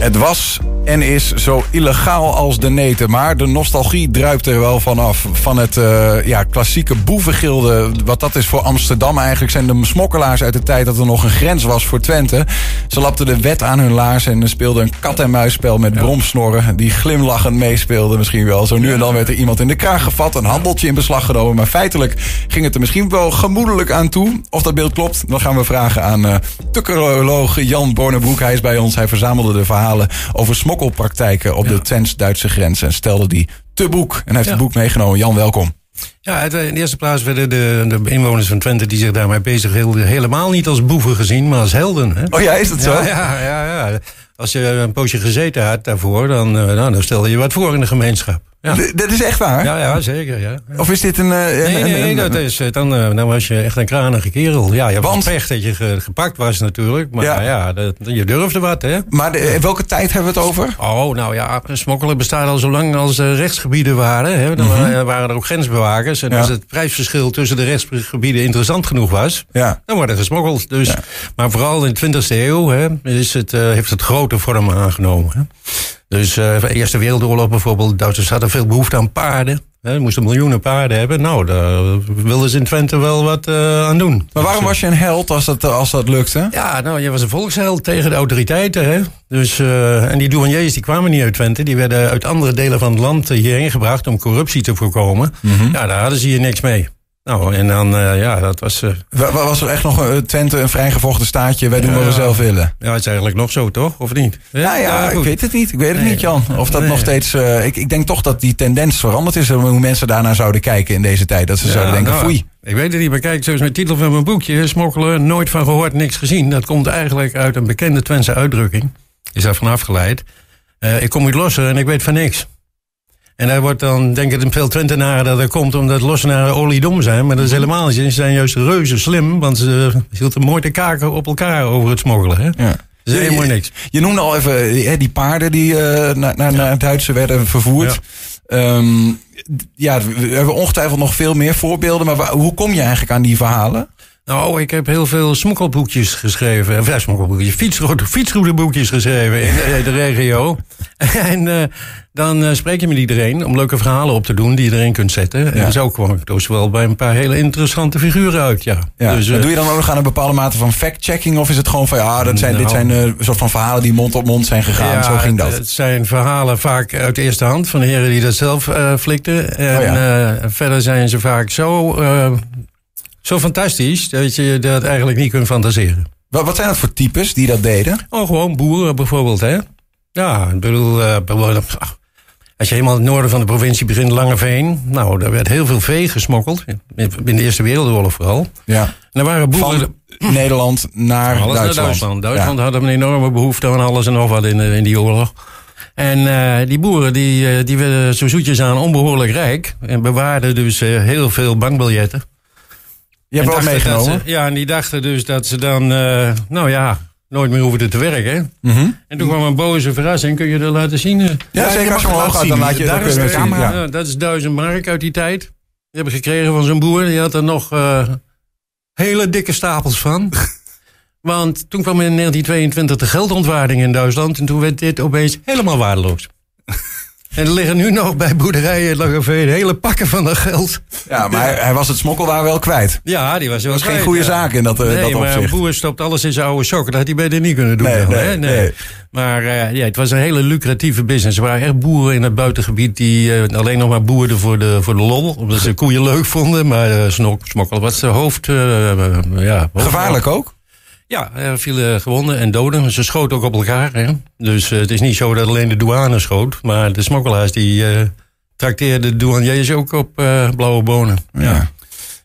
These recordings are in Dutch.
Het was en is zo illegaal als de neten. Maar de nostalgie druipt er wel vanaf. Van het uh, ja, klassieke boevengilde. Wat dat is voor Amsterdam eigenlijk. Zijn de smokkelaars uit de tijd dat er nog een grens was voor Twente. Ze lapten de wet aan hun laars en speelden een kat-en-muisspel met bromsnorren. Die glimlachend meespeelden misschien wel. Zo nu en dan werd er iemand in de kraag gevat. Een handeltje in beslag genomen. Maar feitelijk ging het er misschien wel gemoedelijk aan toe. Of dat beeld klopt, dan gaan we vragen aan uh, tukkeroloog Jan Bornebroek. Hij is bij ons. Hij verzamelde de verhalen over smokkelpraktijken op de Twents-Duitse grens. En stelde die te boek. En hij heeft het boek meegenomen. Jan, welkom. Ja, in de eerste plaats werden de, de inwoners van Twente die zich daarmee bezig hielden... helemaal niet als boeven gezien, maar als helden. Hè? Oh ja, is dat zo? Ja, ja, ja, ja. Als je een poosje gezeten had daarvoor, dan, nou, dan stelde je wat voor in de gemeenschap. Ja. Dat is echt waar? Ja, ja zeker. Ja. Of is dit een... Uh, nee, nee, dat is, dan, dan was je echt een kranige kerel. Ja, je had Want... pech dat je gepakt was natuurlijk. Maar ja, ja dat, je durfde wat, hè. Maar de, welke tijd hebben we het over? Oh, nou ja, smokkelen bestaat al zo lang als er rechtsgebieden waren. Hè. Dan mm -hmm. waren er ook grensbewakers. En als het prijsverschil tussen de rechtsgebieden interessant genoeg was... Ja. dan wordt er gesmokkeld. Dus, Maar vooral in de 20e eeuw hè, is het, uh, heeft het grote vormen aangenomen. Hè. Dus uh, de Eerste Wereldoorlog bijvoorbeeld, Duitsers hadden veel behoefte aan paarden. Ze moesten miljoenen paarden hebben. Nou, daar wilden ze in Twente wel wat uh, aan doen. Maar waarom was je een held als dat, als dat lukte? Ja, nou, je was een volksheld tegen de autoriteiten. Hè? Dus, uh, en die douaniers die kwamen niet uit Twente. Die werden uit andere delen van het land hierheen gebracht om corruptie te voorkomen. Mm -hmm. Ja, daar hadden ze hier niks mee. Nou, en dan, uh, ja, dat was... Uh, was er echt nog een Twente een vrijgevochten staatje? Wij doen wat we zelf willen. Ja, het is eigenlijk nog zo, toch? Of niet? Ja, ja, ja ik weet het niet. Ik weet het nee, niet, Jan. Of dat nee. nog steeds... Uh, ik, ik denk toch dat die tendens veranderd is. Hoe mensen daarnaar zouden kijken in deze tijd. Dat ze ja, zouden denken, nou, foei. Ik weet het niet, maar kijk, zoals mijn titel van mijn boekje... Smokkelen, nooit van gehoord, niks gezien. Dat komt eigenlijk uit een bekende Twentse uitdrukking. Is daar van afgeleid. ik kom niet lossen en ik weet van niks. En daar wordt dan, denk ik, veel Twentenaren dat er komt omdat Lossenaren oliedom zijn. Maar dat is helemaal niet. Ze zijn juist reuze slim, want ze hielden mooi te kaken op elkaar over het smokkelen. Hè? Ja. Dat is helemaal niks. Je noemde al even hè, die paarden die uh, naar, naar, ja. naar het Duitse werden vervoerd. Ja. Um, ja, we hebben ongetwijfeld nog veel meer voorbeelden. Maar hoe kom je eigenlijk aan die verhalen? Nou, ik heb heel veel smokkelboekjes geschreven. Of ja, smokkelboekjes, fietsroute, fietsrouteboekjes geschreven in de, de regio. en uh, dan uh, spreek je met iedereen om leuke verhalen op te doen die je erin kunt zetten. Ja. En zo kwam ik dus wel bij een paar hele interessante figuren uit, ja. ja. Dus, uh, doe je dan ook nog aan een bepaalde mate van fact-checking? Of is het gewoon van, ja, dat zijn, nou, dit zijn een soort van verhalen die mond op mond zijn gegaan? Ja, zo ging dat. Het zijn verhalen vaak uit de eerste hand van de heren die dat zelf flikten. En oh, ja. verder zijn ze vaak zo zo fantastisch dat je dat eigenlijk niet kunt fantaseren. Wat, wat zijn dat voor types die dat deden? Oh, gewoon boeren bijvoorbeeld, hè? Ja, ik bedoel, uh, als je helemaal in het noorden van de provincie begint, Langeveen. Nou, daar werd heel veel vee gesmokkeld. In de Eerste Wereldoorlog vooral. Ja. En er waren boeren... Van Nederland naar alles Duitsland. Naar Duitsland. Duitsland ja. had een enorme behoefte aan alles en nog wat in, in die oorlog. En uh, die boeren die, die werden zo zoetjes aan onbehoorlijk rijk. En bewaarden dus uh, heel veel bankbiljetten. Je hebt wel meegenomen? Ze, ja, en die dachten dus dat ze dan, uh, nou ja, nooit meer hoefden te werken. Mm -hmm. En toen kwam een boze verrassing. Kun je dat laten zien? Ja, ja zeker als je omhoog gaat, dan laat je dat kunnen zien. Ja. Ja, dat is duizend mark uit die tijd. Die heb ik gekregen van zo'n boer. Die had er nog uh, hele dikke stapels van. Want toen kwam in 1922 de geldontwaarding in Duitsland. En toen werd dit opeens helemaal waardeloos. En er liggen nu nog bij boerderijen Langeveen hele pakken van dat geld. Ja, maar hij, hij was het smokkelwaar wel kwijt. Ja, die was wel Dat was geen goede ja. zaak in dat, uh, nee, dat maar een boer stopt alles in zijn oude sokken. Dat had hij beter niet kunnen doen. Nee, nee, hè? nee. Maar uh, ja, het was een hele lucratieve business. Er waren echt boeren in het buitengebied die uh, alleen nog maar boerden voor de, voor de lol. Omdat ze koeien leuk vonden. Maar uh, smokkelen was de hoofd... ja, Gevaarlijk ook? Ja, er vielen gewonden en doden. Ze schoten ook op elkaar. Hè? Dus het is niet zo dat alleen de douane schoot. Maar de smokkelaars die trakteerden de douaniers ook op blauwe bonen. Ja. ja.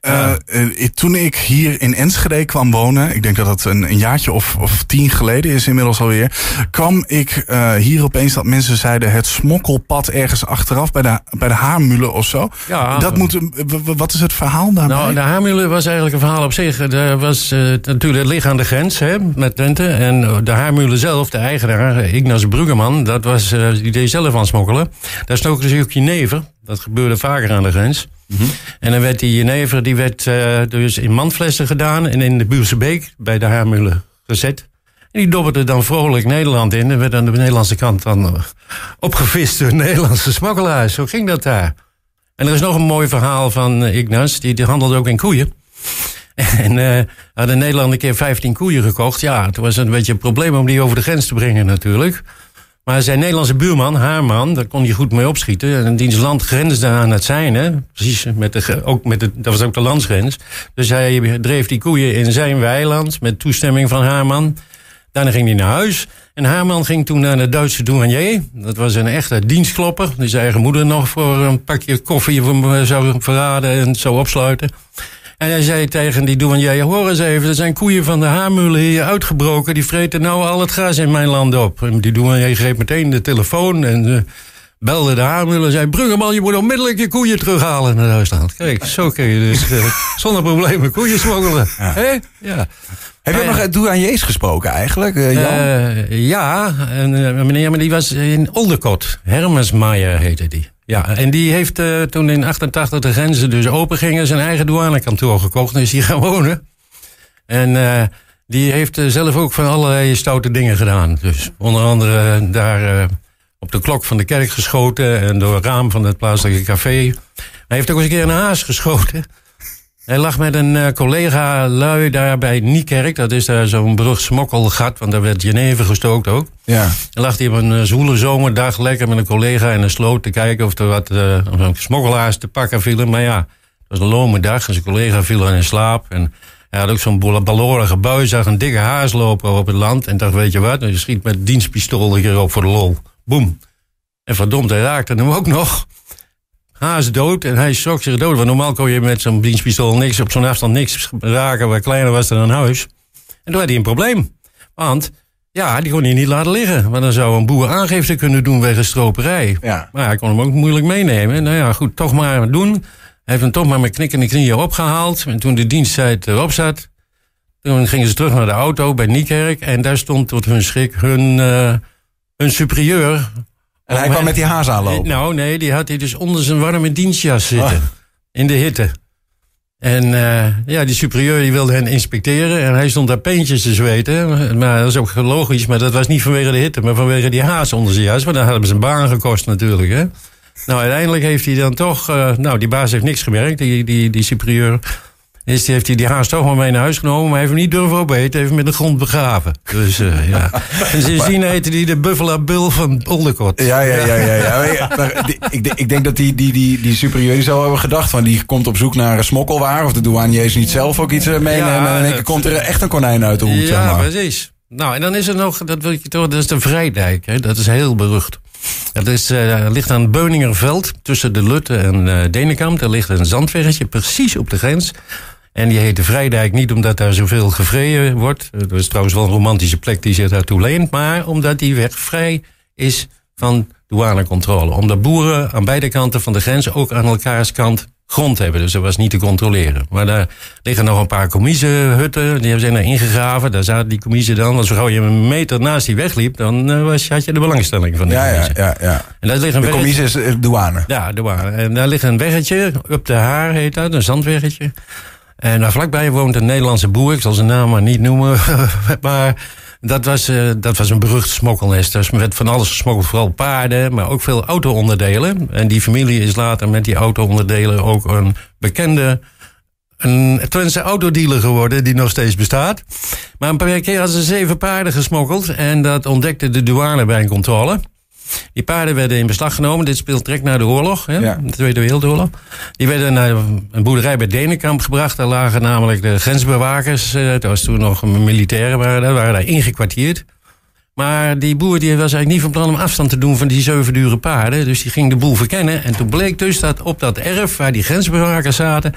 Uh, uh, toen ik hier in Enschede kwam wonen, ik denk dat dat een, een jaartje of, of tien geleden is inmiddels alweer, kwam ik uh, hier opeens dat mensen zeiden het smokkelpad ergens achteraf bij de, bij de Haarmulen of zo. Ja, dat moet, wat is het verhaal daarbij? Nou, de Haarmulen was eigenlijk een verhaal op zich. Er was natuurlijk het ligt aan de grens hè, met Twente. En de Haarmulen zelf, de eigenaar, Ignas Bruggeman, dat was, die deed zelf aan smokkelen. Daar stoken ze ook jenever. Dat gebeurde vaker aan de grens. En dan werd die jenever die werd uh, dus in mandflessen gedaan en in de Buurse Beek bij de Haarmullen gezet. En die dobberde dan vrolijk Nederland in. En werd aan de Nederlandse kant dan opgevist door Nederlandse smokkelaars. Zo ging dat daar. En er is nog een mooi verhaal van Ignas. Die, die handelde ook in koeien. En uh, hadden Nederland een keer 15 koeien gekocht. Ja, het was een beetje een probleem om die over de grens te brengen natuurlijk. Maar zijn Nederlandse buurman, Haarman, daar kon hij goed mee opschieten. En diens land grensde aan het zijne. Precies, met ook met de, dat was ook de landsgrens. Dus hij dreef die koeien in zijn weiland met toestemming van Haarman. Daarna ging hij naar huis. En Haarman ging toen naar de Duitse douanier. Dat was een echte dienstklopper. Die zijn eigen moeder nog voor een pakje koffie zou verraden en zo opsluiten. En hij zei tegen die douanier, hoor eens even, er zijn koeien van de haarmullen hier uitgebroken. Die vreten nou al het gras in mijn land op. En die douanier greep meteen de telefoon en uh, belde de haarmullen en zei... Bruggeman, je moet onmiddellijk je koeien terughalen naar Duitsland. Kijk, zo kun je dus uh, zonder problemen koeien smokkelen. Ja. Hey? ja. Heb je nog met douaniers gesproken eigenlijk, uh, Jan? ja, en, meneer, maar die was in Olderkot. Hermesmaier heette die. Ja, en die heeft uh, toen in 88 de grenzen dus open gingen... zijn eigen douanekantoor gekocht en is hier gaan wonen. En uh, die heeft uh, zelf ook van allerlei stoute dingen gedaan. Dus onder andere daar op de klok van de kerk geschoten... en door het raam van het plaatselijke café. Hij heeft ook eens een keer een haas geschoten... Hij lag met een uh, collega lui daar bij Niekerk. Dat is daar zo'n berucht smokkelgat, want daar werd Geneve gestookt ook. Ja. En lag hij op een uh, zwoele zomerdag lekker met een collega in een sloot te kijken of er wat uh, smokkelaars te pakken vielen. Maar ja, het was een lome dag en zijn collega viel in slaap. En hij had ook zo'n balorige bui, zag een dikke haas lopen op het land. En dacht, weet je wat, je schiet met dienstpistool erop voor de lol. Boom. En verdomd, hij raakte hem ook nog haas dood en hij schrok zich dood. Want normaal kon je met zo'n dienstpistool niks op zo'n afstand niks raken waar kleiner was dan een huis. En toen had hij een probleem. Want ja, die kon hij niet laten liggen. Want dan zou een boer aangifte kunnen doen wegens stroperij. Ja. Maar hij kon hem ook moeilijk meenemen. Nou ja, goed, toch maar doen. Hij heeft hem toch maar met knikkende knieën opgehaald. En toen de diensttijd erop zat, toen gingen ze terug naar de auto bij Niekerk. En daar stond tot hun schrik hun, uh, hun superieur en hij kwam met die haas aanlopen? Nou, nee, die had hij dus onder zijn warme dienstjas zitten. Ah. In de hitte. En uh, ja, die superieur die wilde hen inspecteren. En hij stond daar peentjes te zweten. Maar dat is ook logisch. Maar dat was niet vanwege de hitte, maar vanwege die haas onder zijn jas. Want dan hadden ze een baan gekost natuurlijk. Hè. Nou, uiteindelijk heeft hij dan toch... Uh, nou, die baas heeft niks gemerkt, die, die, die superieur. Is die heeft hij die haas toch maar mee naar huis genomen. Maar heeft hem niet durven opeten. Heeft hem in de grond begraven. Dus uh, ja. En sindsdien heette hij de Buffalo Bill van Oldecott. Ja, ja, ja. ja, ja. Maar, ik, ik, denk dat die, die, die, die superieur zou hebben gedacht. Van die komt op zoek naar een smokkelwaar. Of de douaniers niet zelf ook iets eh, meenemen. Ja, en dan komt er echt een konijn uit de hoed. Ja, zeg maar. precies. Nou, en dan is er nog, dat wil je toch, dat is de Vrijdijk. Hè? Dat is heel berucht. Dat is, uh, ligt aan Beuningerveld, tussen de Lutte en uh, Denenkamp. Daar ligt een zandweggetje, precies op de grens. En die heet de Vrijdijk niet omdat daar zoveel gevreden wordt. Dat is trouwens wel een romantische plek die zich daartoe leent. Maar omdat die weg vrij is van douanecontrole. Omdat boeren aan beide kanten van de grens ook aan elkaars kant grond hebben. Dus dat was niet te controleren. Maar daar liggen nog een paar commiezenhutten. Die zijn er ingegraven. Daar zaten die commiezen dan. Als gauw je een meter naast die wegliep, dan uh, was, had je de belangstelling van die ja, ja, ja, ja. En daar ligt een de commissie is douane. Ja, douane. En daar ligt een weggetje. Op de Haar heet dat. Een zandweggetje. En daar vlakbij woont een Nederlandse boer, ik zal zijn naam maar niet noemen. maar dat was, uh, dat was een berucht smokkelnest. Dus er werd van alles gesmokkeld, vooral paarden, maar ook veel auto-onderdelen. En die familie is later met die auto-onderdelen ook een bekende een Twentse autodealer geworden die nog steeds bestaat. Maar een paar keer hadden ze zeven paarden gesmokkeld en dat ontdekte de douane bij een controle. Die paarden werden in beslag genomen. Dit speelt direct na de oorlog, hè? de Tweede Wereldoorlog. Die werden naar een boerderij bij Denenkamp gebracht. Daar lagen namelijk de grensbewakers. Uh, dat was toen nog militairen, waren daar, waren daar ingekwartierd. Maar die boer die was eigenlijk niet van plan om afstand te doen van die zeven dure paarden. Dus die ging de boel verkennen. En toen bleek dus dat op dat erf waar die grensbewakers zaten...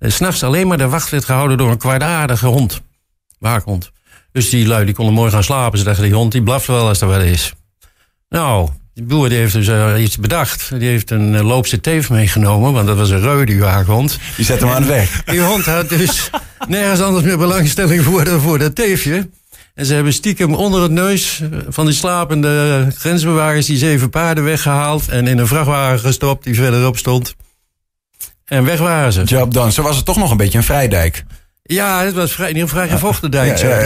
Uh, s'nachts alleen maar de wacht werd gehouden door een kwaadaardige hond. Waakhond. Dus die lui die konden mooi gaan slapen. Ze dachten, die hond die blaft wel als er wel is. Nou, die boer die heeft dus uh, iets bedacht. Die heeft een uh, loopse teef meegenomen, want dat was een rode waakhond. Die zette hem aan de weg. Die hond had dus nergens anders meer belangstelling voor dan voor dat teefje. En ze hebben stiekem onder het neus van die slapende grensbewakers die zeven paarden weggehaald en in een vrachtwagen gestopt die verderop stond. En weg waren ze. Job done. Zo was het toch nog een beetje een vrijdijk. Ja, het was vrij, geval vrij gevochten dijk. Ja,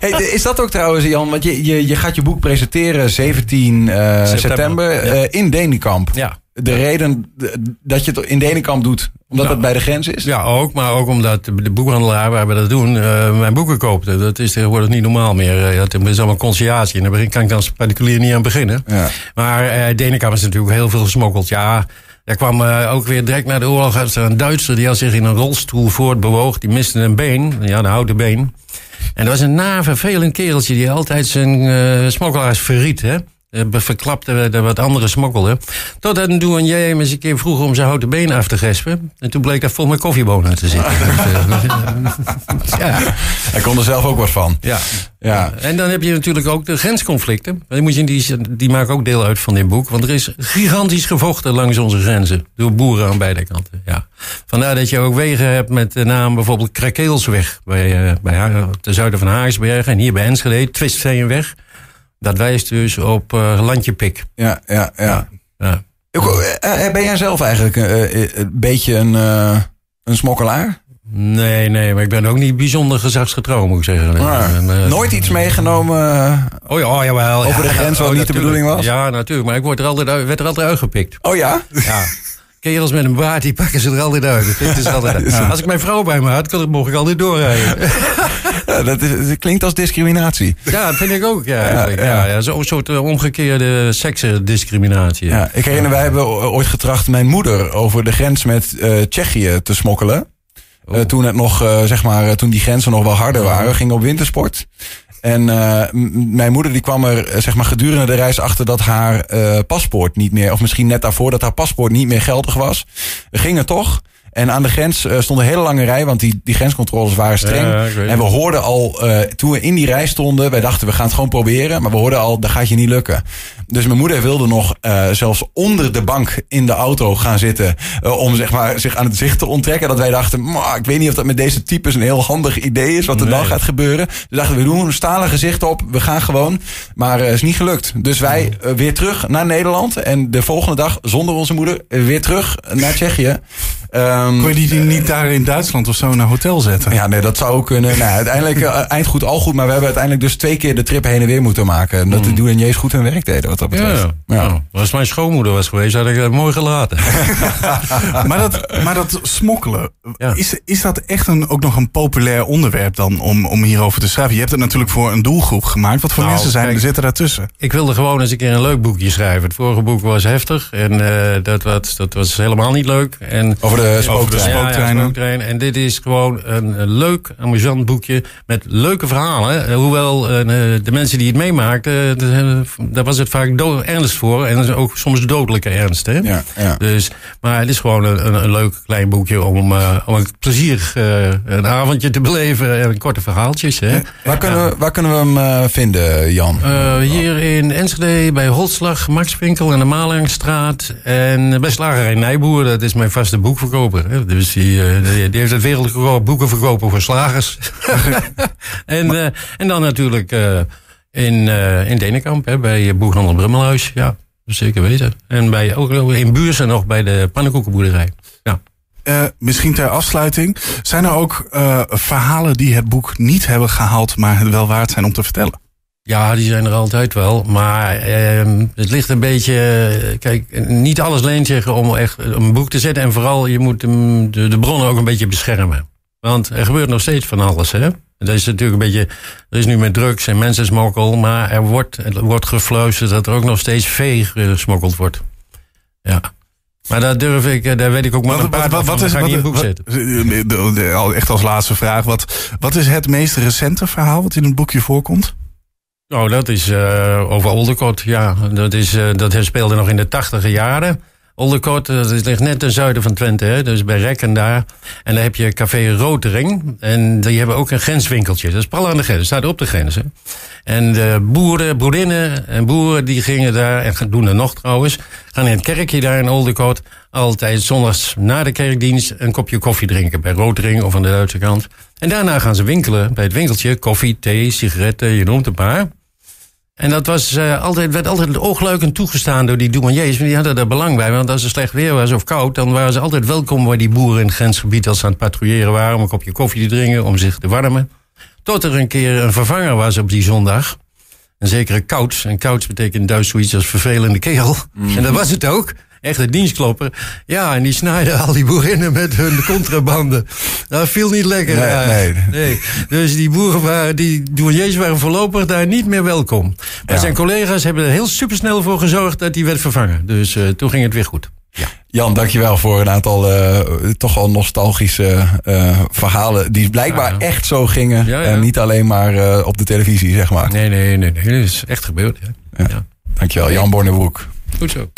hey, is dat ook trouwens, Jan? Want je, je, je gaat je boek presenteren 17 uh, september, september uh, in Denenkamp. Ja de reden dat je het in Denenkamp doet, omdat het bij de grens is? Ja, ook. Maar ook omdat de boekhandelaar waar we dat doen, uh, mijn boeken koopte. Dat is tegenwoordig niet normaal meer. Dat is allemaal conciliatie. En daar kan ik als particulier niet aan beginnen. Ja. Maar uh, Denenkamp is natuurlijk heel veel gesmokkeld. Ja, er kwam ook weer direct na de oorlog een Duitser die had zich in een rolstoel voortbewoog. Die miste een been, ja, een houten been. En dat was een na vervelend kereltje die altijd zijn smokkelaars verriet. Hè? Verklapte de wat andere smokkelden. Totdat een douanier hem eens een keer vroeg om zijn houten been af te gespen. En toen bleek daar vol met koffiebonen te zitten. ja. Hij kon er zelf ook wat van. Ja. ja. En dan heb je natuurlijk ook de grensconflicten. Die, moet je, die, die maken ook deel uit van dit boek. Want er is gigantisch gevochten langs onze grenzen. Door boeren aan beide kanten. Ja. Vandaar dat je ook wegen hebt met de naam bijvoorbeeld Krakeelsweg. Bij, bij, ten zuiden van Haarsbergen. En hier bij Enschede, Twistveenweg. Dat wijst dus op uh, landje pik. Ja, ja, ja. ja. Eh, eh, ben jij zelf eigenlijk een beetje een, een smokkelaar? Nee, nee, maar ik ben ook niet bijzonder gezagsgetrouw, moet ik zeggen. Maar, nooit iets meegenomen oh ja, oh, jawel, over de grens wat niet de bedoeling was? Ja, natuurlijk, maar ik word er altijd, werd er altijd uitgepikt. Oh ja? Ja. Kerels met een baard, die pakken ze er altijd uit. Dat is altijd Als ik mijn vrouw bij me had, mocht ik altijd doorrijden. Dat, is, dat, klinkt als discriminatie. Ja, dat vind ik ook. Ja, ja, ja. Zo'n soort uh, omgekeerde seksdiscriminatie. Ja, ik herinner, wij hebben ooit getracht mijn moeder over de grens met uh, Tsjechië te smokkelen. Uh, toen, het nog, zeg maar, toen die grenzen nog wel harder waren. We gingen op wintersport. En uh, mijn moeder die kwam er eh, zeg maar, gedurende de reis achter dat haar uh, paspoort niet meer, of misschien net daarvoor dat haar paspoort niet meer geldig was. We gingen toch. En aan de grens uh, stond een hele lange rij, want die, die grenscontroles waren streng. en we hoorden al, uh, toen we in die rij stonden, wij dachten we gaan het gewoon proberen. Maar we hoorden al, dat gaat je niet lukken. Dus mijn moeder wilde nog uh, zelfs onder de bank in de auto gaan zitten. om zeg maar, zich aan het zicht te onttrekken. Dat wij dachten, ik weet niet of dat met deze types een heel handig idee is. Wat er dan gaat gebeuren. Dus dachten we doen een stalen gezicht op. We gaan gewoon. Maar het is niet gelukt. Dus wij weer terug naar Nederland. En de volgende dag zonder onze moeder weer terug naar Tsjechië. Um, Kon je die niet daar in Duitsland of zo naar hotel zetten? Ja, nee, dat zou ook kunnen. Nou, uiteindelijk uh, eind goed, al goed. Maar we hebben uiteindelijk dus twee keer de trip heen en weer moeten maken. En dat mm. de douaniers goed hun werk deden wat dat betreft. Ja, ja. Nou, als mijn schoonmoeder was geweest, had ik het mooi gelaten. maar, dat, maar dat smokkelen, is, is dat echt een, ook nog een populair onderwerp dan om, om hierover te schrijven? Je hebt het natuurlijk voor een doelgroep gemaakt. Wat voor nou, mensen zijn er zitten daartussen? Ik wilde gewoon eens een keer een leuk boekje schrijven. Het vorige boek was heftig en uh, dat, was, dat was helemaal niet leuk. En over de spooktreinen. Ja, En dit is gewoon een, leuk, amusant boekje met leuke verhalen. Eh, hoewel de mensen die het meemaakten, daar was het vaak ernst voor. En ook soms dodelijke ernst. Hè? Ja, ja. Dus, maar het is gewoon een, een leuk klein boekje om, om een plezierig een avondje te beleven. En korte verhaaltjes. Hè? Waar, kunnen we, waar kunnen we hem vinden, Jan? hier in Enschede bij Holslag, Maxwinkel en de Malangstraat. En bij Slagerij Nijboer, dat is mijn vaste boekverkoper. Dus die, eh, die, die heeft het wereldrecord boeken verkopen voor slagers. en, uh, en dan natuurlijk uh, in, uh, in Denenkamp, hè, bij Boeghandel Brummelhuis. Ja, zeker weten. En bij, ook in Buursen nog bij de pannenkoekenboerderij. Ja. Uh, misschien ter afsluiting. Zijn er ook uh, verhalen die het boek niet hebben gehaald, maar het wel waard zijn om te vertellen? Ja, die zijn er altijd wel. Maar eh, het ligt een beetje. Kijk, niet alles leent zich om echt een boek te zetten. En vooral, je moet de, de bronnen ook een beetje beschermen. Want er gebeurt nog steeds van alles, hè? Dat is natuurlijk een beetje. Er is nu met drugs en mensensmokkel. Maar er wordt, er wordt gefluisterd dat er ook nog steeds vee gesmokkeld wordt. Ja. Maar daar durf ik, eh, daar weet ik ook maar een paar wat, wat, is, wat, boek zetten. Echt als laatste vraag. Wat, wat is het meest recente verhaal wat in het boekje voorkomt? Nou, dat is uh, over Oldekot. Ja, dat, is, uh, dat speelde nog in de tachtige jaren. Oldekot, dat ligt net ten zuiden van Twente, hè, dus bij Rekken daar. En daar heb je Café Rotering. En die hebben ook een grenswinkeltje. Dat is pal aan de grens, staat op de grens. Hè. En de boeren, boerinnen en boeren die gingen daar, en doen er nog trouwens, gaan in het kerkje daar in Oldekot altijd zondags na de kerkdienst een kopje koffie drinken. Bij Rotering of aan de Duitse kant. En daarna gaan ze winkelen bij het winkeltje. Koffie, thee, sigaretten, je noemt het maar. En dat was, uh, altijd, werd altijd oogluikend toegestaan door die douaniers. Want die hadden daar belang bij. Want als het slecht weer was of koud, dan waren ze altijd welkom bij die boeren in het grensgebied als ze aan het patrouilleren waren. Om een kopje koffie te drinken, om zich te warmen. Tot er een keer een vervanger was op die zondag. Een zekere koud. En koud betekent in Duits zoiets als vervelende keel. Mm. En dat was het ook echte dienstklopper. Ja, en die snijden al die boerinnen met hun contrabanden. Dat viel niet lekker. Nee, nee. nee. Dus die boeren waren, die douaniers waren voorlopig daar niet meer welkom. Maar zijn collega's hebben er heel supersnel voor gezorgd dat hij werd vervangen. Dus uh, toen ging het weer goed. Ja. Jan, dankjewel voor een aantal uh, toch al nostalgische uh, verhalen. Die blijkbaar echt zo gingen. Ja, en niet alleen maar op de televisie, zeg maar. Nee, nee, nee. nee. Dat is echt gebeurd. Ja. Dankjewel, Jan Bornebroek. Goed zo.